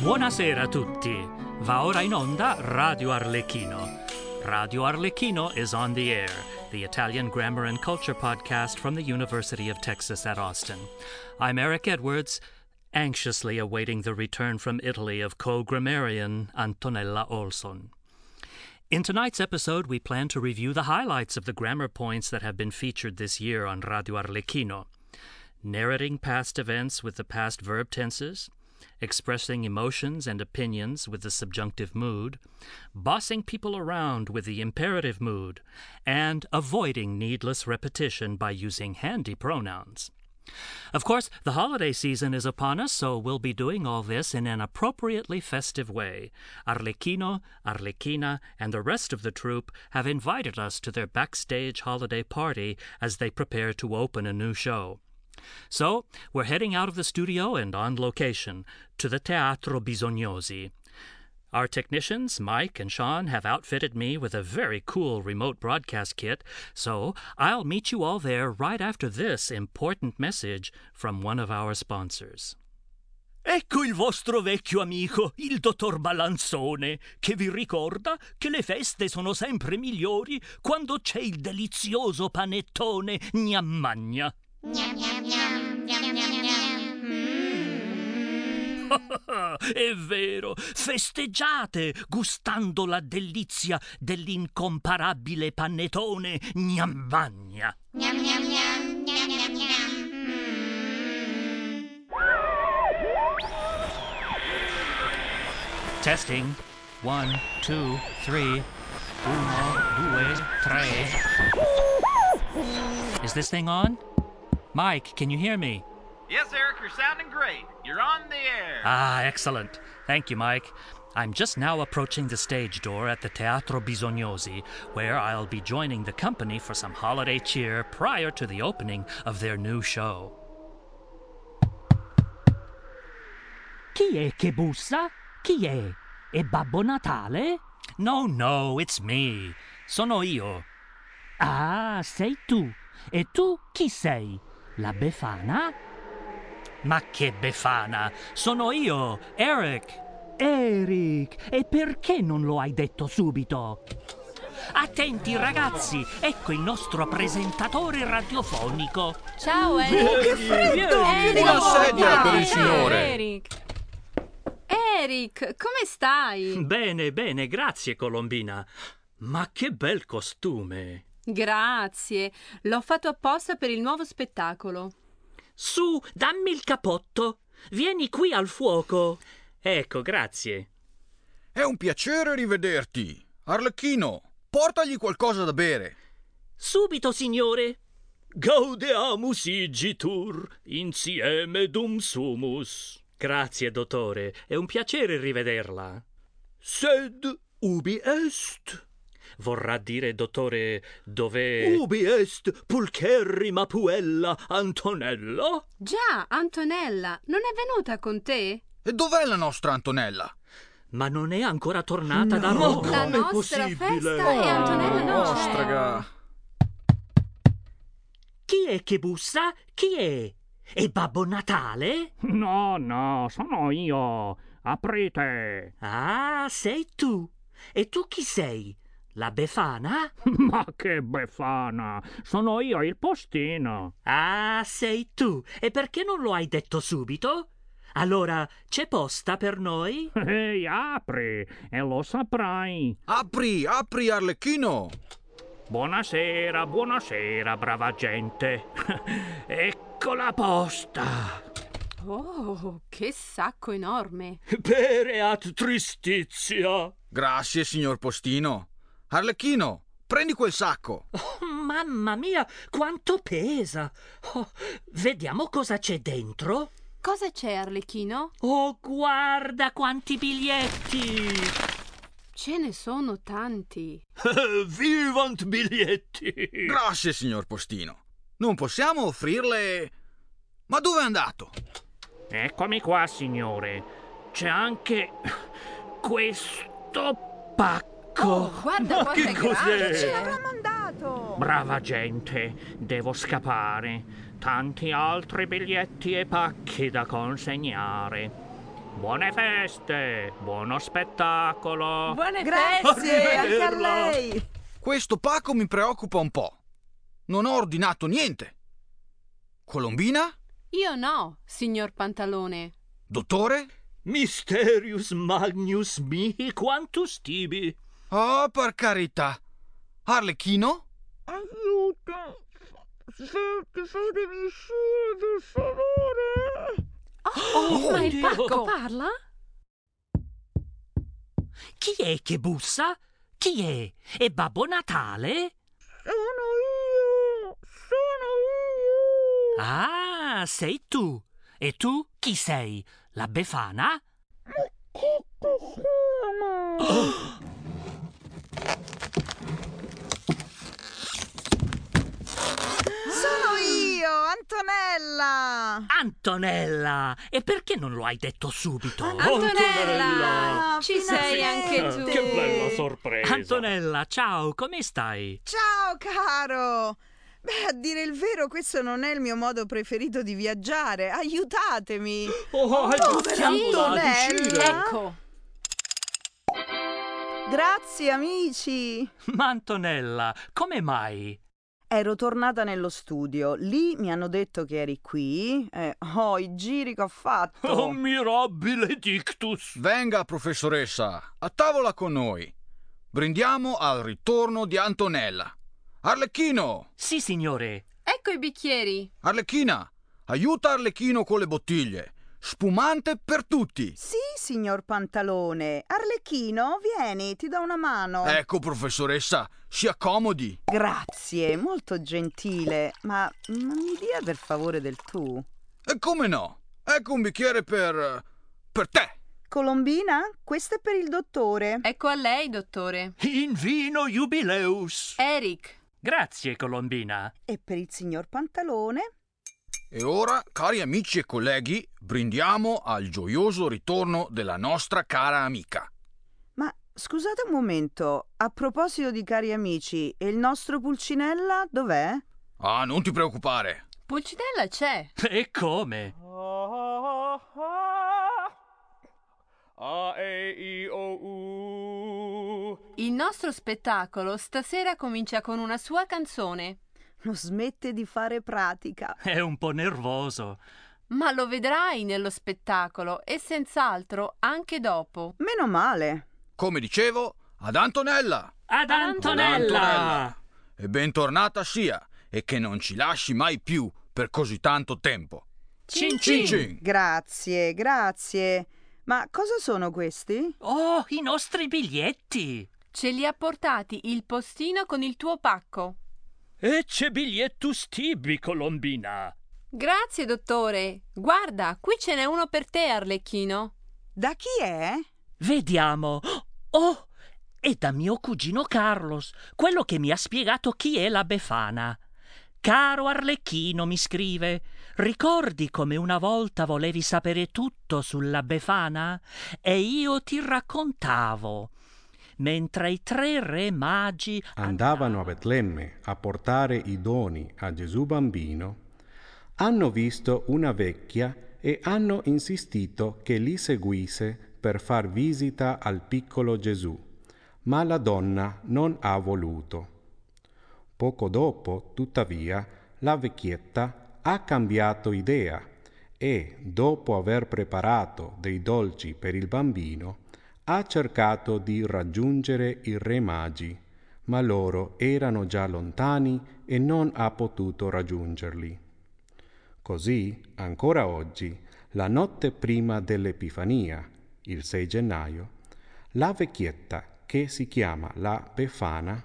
Buonasera a tutti. Va ora in onda Radio Arlecchino. Radio Arlecchino is on the air, the Italian grammar and culture podcast from the University of Texas at Austin. I'm Eric Edwards, anxiously awaiting the return from Italy of co grammarian Antonella Olson. In tonight's episode, we plan to review the highlights of the grammar points that have been featured this year on Radio Arlecchino. Narrating past events with the past verb tenses, expressing emotions and opinions with the subjunctive mood, bossing people around with the imperative mood, and avoiding needless repetition by using handy pronouns. Of course, the holiday season is upon us, so we'll be doing all this in an appropriately festive way. Arlecchino, Arlecchina, and the rest of the troupe have invited us to their backstage holiday party as they prepare to open a new show. So, we're heading out of the studio and on location to the Teatro Bisognosi. Our technicians, Mike and Sean, have outfitted me with a very cool remote broadcast kit, so I'll meet you all there right after this important message from one of our sponsors. Ecco il vostro vecchio amico, il dottor Balanzone, che vi ricorda che le feste sono sempre migliori quando c'è il delizioso panettone gnammagna. Gnam. Mm. È vero, festeggiate gustando la delizia dell'incomparabile panettone gnammagna. Gnam gnam gnam gnam gnam gnam. Mm. Testing. One, two, three. Uno, due, tre. Is this thing on? Mike, can you hear me? Yes, Eric, you're sounding great. You're on the air. Ah, excellent. Thank you, Mike. I'm just now approaching the stage door at the Teatro Bisognosi, where I'll be joining the company for some holiday cheer prior to the opening of their new show. Chi è che bussa? Chi è? È Babbo Natale? No, no, it's me. Sono io. Ah, sei tu. E tu chi sei? La Befana? Ma che befana! Sono io, Eric. Eric, e perché non lo hai detto subito? Attenti, ragazzi, ecco il nostro presentatore radiofonico. Ciao Eric. Eric, Una sedia oh, per il signore. Eric. Eric, come stai? Bene, bene, grazie, Colombina. Ma che bel costume. Grazie. L'ho fatto apposta per il nuovo spettacolo. Su, dammi il capotto. Vieni qui al fuoco. Ecco, grazie. È un piacere rivederti. Arlecchino, portagli qualcosa da bere. Subito, signore. Gaudeamus igitur, insieme dum sumus. Grazie, dottore. È un piacere rivederla. Sed ubi est? Vorrà dire, dottore, dove... Ubi est pulcherrima puella Antonella? Già, Antonella, non è venuta con te? E dov'è la nostra Antonella? Ma non è ancora tornata da No. Roma. La Com'è nostra possibile? festa e Antonella non c'è. Ostraga. Chi è che bussa? Chi è? È Babbo Natale? No, no, sono io. Aprite. Ah, sei tu. E tu chi sei? La Befana? Ma che befana. Sono io il postino. Ah, sei tu. E perché non lo hai detto subito? Allora, c'è posta per noi? Ehi, apri e lo saprai. Apri, apri, Arlecchino. Buonasera, buonasera, brava gente. ecco la posta. Oh, che sacco enorme. Pereat tristizia. Grazie, signor postino. Arlecchino, prendi quel sacco. Mamma mia, quanto pesa! Oh, vediamo cosa c'è dentro. Cosa c'è, Arlecchino? Oh, guarda quanti biglietti! Ce ne sono tanti. Vivant biglietti. Grazie, signor postino. Non possiamo offrirle... Ma dove è andato? Eccomi qua, signore. C'è anche questo pacco. Oh, guarda Ma che cos'è? grande. l'avrà mandato? Brava gente, devo scappare. tanti altri biglietti e pacchi da consegnare. Buone feste, buono spettacolo. Buone Grazie, anche a lei. Questo pacco mi preoccupa un po'. Non ho ordinato niente. Colombina? Io no, signor Pantalone. Dottore? Mysterius magnus mihi quantus tibi. Oh, per carità. Arlecchino? Aiuto! Fatemi uscire, per favore! Oh, ma il Dio. pacco parla? Chi è che bussa? Chi è? È Babbo Natale? Sono io! Sono io! Ah, sei tu. E tu chi sei? La Befana? Sono io, Antonella. Antonella! E perché non lo hai detto subito? Antonella! Ah, Ci sei anche tu. Che bella sorpresa! Antonella, ciao, come stai? Ciao, caro. Beh, a dire il vero, questo non è il mio modo preferito di viaggiare. Aiutatemi. Oh, uscire! uscire. Ecco. Grazie, amici. Ma Antonella, come mai? Ero tornata nello studio. Lì mi hanno detto che eri qui. Eh, oh, i giri che ho fatto. Oh, Ammirabile dictus! Venga, professoressa, a tavola con noi. Brindiamo al ritorno di Antonella. Arlecchino! Sì, signore. Ecco i bicchieri. Arlecchina, aiuta Arlecchino con le bottiglie. Spumante per tutti. Sì, signor Pantalone. Arlecchino, vieni, ti do una mano. Ecco, professoressa, si accomodi. Grazie, molto gentile. Ma, ma mi dia per favore del tu. E come no? Ecco un bicchiere per... per te. Colombina, questo è per il dottore. Ecco a lei, dottore. In vino jubileus. Eric. Grazie, Colombina. E per il signor Pantalone. E ora, cari amici e colleghi, brindiamo al gioioso ritorno della nostra cara amica. Ma scusate un momento, a proposito di cari amici, e il nostro Pulcinella dov'è? Ah, non ti preoccupare. Pulcinella c'è. E come? A, E, I, O, U. Il nostro spettacolo stasera comincia con una sua canzone. Non smette di fare pratica. È un po' nervoso. Ma lo vedrai nello spettacolo e senz'altro anche dopo. Meno male. Come dicevo, ad Antonella. Ad Antonella! Antonella! E bentornata sia, e che non ci lasci mai più per così tanto tempo. Cin Cin cin! cin. Grazie, grazie. Ma cosa sono questi? Oh, i nostri biglietti! Ce li ha portati il postino con il tuo pacco. Ecce bigliettus tibi, Colombina. Grazie, dottore. Guarda, qui ce n'è uno per te, Arlecchino. Da chi è? Vediamo. Oh, è da mio cugino Carlos, quello che mi ha spiegato chi è la Befana. Caro Arlecchino, mi scrive, ricordi come una volta volevi sapere tutto sulla Befana? E io ti raccontavo. Mentre i tre re magi andavano a Betlemme a portare i doni a Gesù bambino, hanno visto una vecchia e hanno insistito che li seguisse per far visita al piccolo Gesù, ma la donna non ha voluto. Poco dopo, tuttavia, la vecchietta ha cambiato idea e, dopo aver preparato dei dolci per il bambino, ha cercato di raggiungere i re magi, ma loro erano già lontani e non ha potuto raggiungerli. Così, ancora oggi, la notte prima dell'Epifania, il 6 gennaio, la vecchietta, che si chiama la Befana,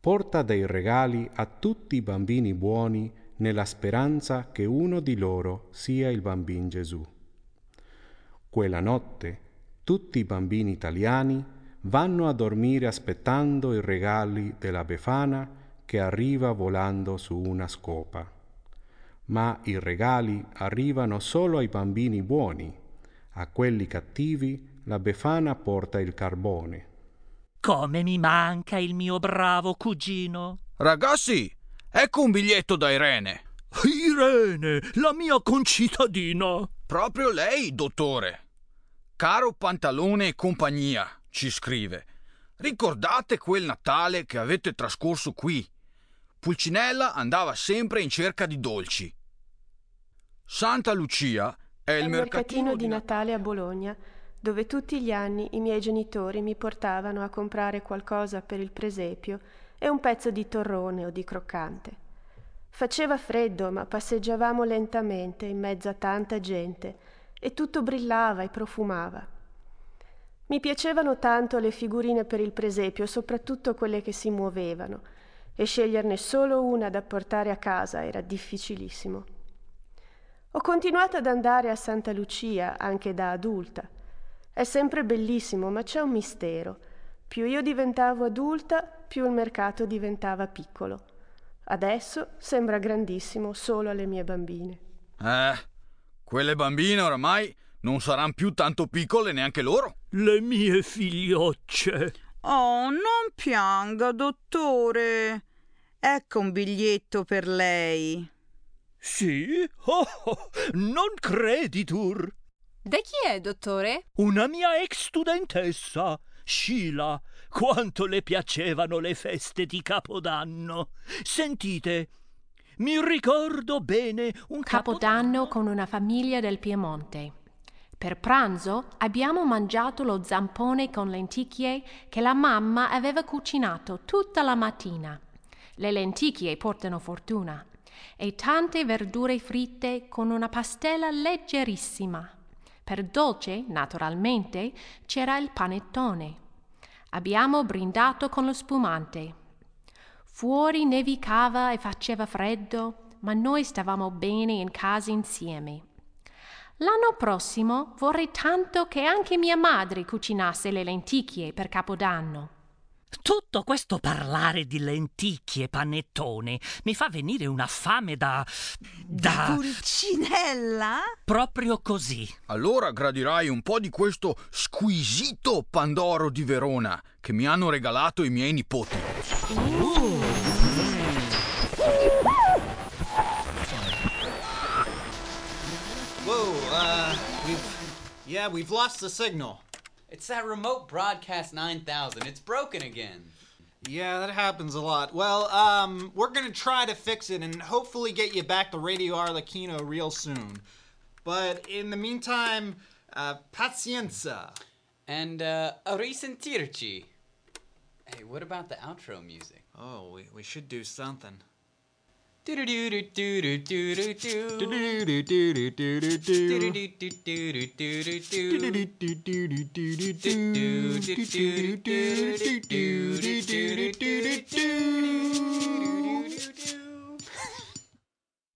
porta dei regali a tutti i bambini buoni nella speranza che uno di loro sia il bambino Gesù. Quella notte tutti i bambini italiani vanno a dormire aspettando i regali della Befana che arriva volando su una scopa. Ma i regali arrivano solo ai bambini buoni, a quelli cattivi la Befana porta il carbone. Come mi manca il mio bravo cugino. Ragazzi, ecco un biglietto da Irene. Irene, la mia concittadina. Proprio lei, dottore. Caro Pantalone e compagnia, ci scrive. Ricordate quel Natale che avete trascorso qui? Pulcinella andava sempre in cerca di dolci. Santa Lucia è il Al mercatino di di Natale a Bologna, dove tutti gli anni i miei genitori mi portavano a comprare qualcosa per il presepio e un pezzo di torrone o di croccante. Faceva freddo, ma passeggiavamo lentamente in mezzo a tanta gente e tutto brillava e profumava. Mi piacevano tanto le figurine per il presepio, soprattutto quelle che si muovevano, e sceglierne solo una da portare a casa era difficilissimo. Ho continuato ad andare a Santa Lucia anche da adulta. È sempre bellissimo, ma c'è un mistero. Più io diventavo adulta, più il mercato diventava piccolo. Adesso sembra grandissimo solo alle mie bambine. Eh, quelle bambine oramai non saranno più tanto piccole neanche loro. Le mie figliocce. Oh, non pianga, dottore. Ecco un biglietto per lei. Sì? Oh, oh, non creditur. Da chi è, dottore? Una mia ex studentessa, Sheila. Quanto le piacevano le feste di Capodanno. Sentite, mi ricordo bene un Capodanno con una famiglia del Piemonte. Per pranzo abbiamo mangiato lo zampone con lenticchie che la mamma aveva cucinato tutta la mattina. Le lenticchie portano fortuna. E tante verdure fritte con una pastella leggerissima. Per dolce, naturalmente, c'era il panettone. Abbiamo brindato con lo spumante. Fuori nevicava e faceva freddo, ma noi stavamo bene in casa insieme. L'anno prossimo vorrei tanto che anche mia madre cucinasse le lenticchie per Capodanno. Tutto questo parlare di lenticchie e panettone mi fa venire una fame da. da. Pulcinella? proprio così. Allora gradirai un po' di questo squisito Pandoro di Verona che mi hanno regalato i miei nipoti. Whoa, uh, we've. Yeah, we've lost the signal. It's that remote broadcast 9000. It's broken again. Yeah, that happens a lot. Well, um, we're gonna try to fix it and hopefully get you back to Radio Arlecchino real soon. But in the meantime, uh, pazienza. And, uh, a risentirci. Hey, what about the outro music? Oh, we, we should do something.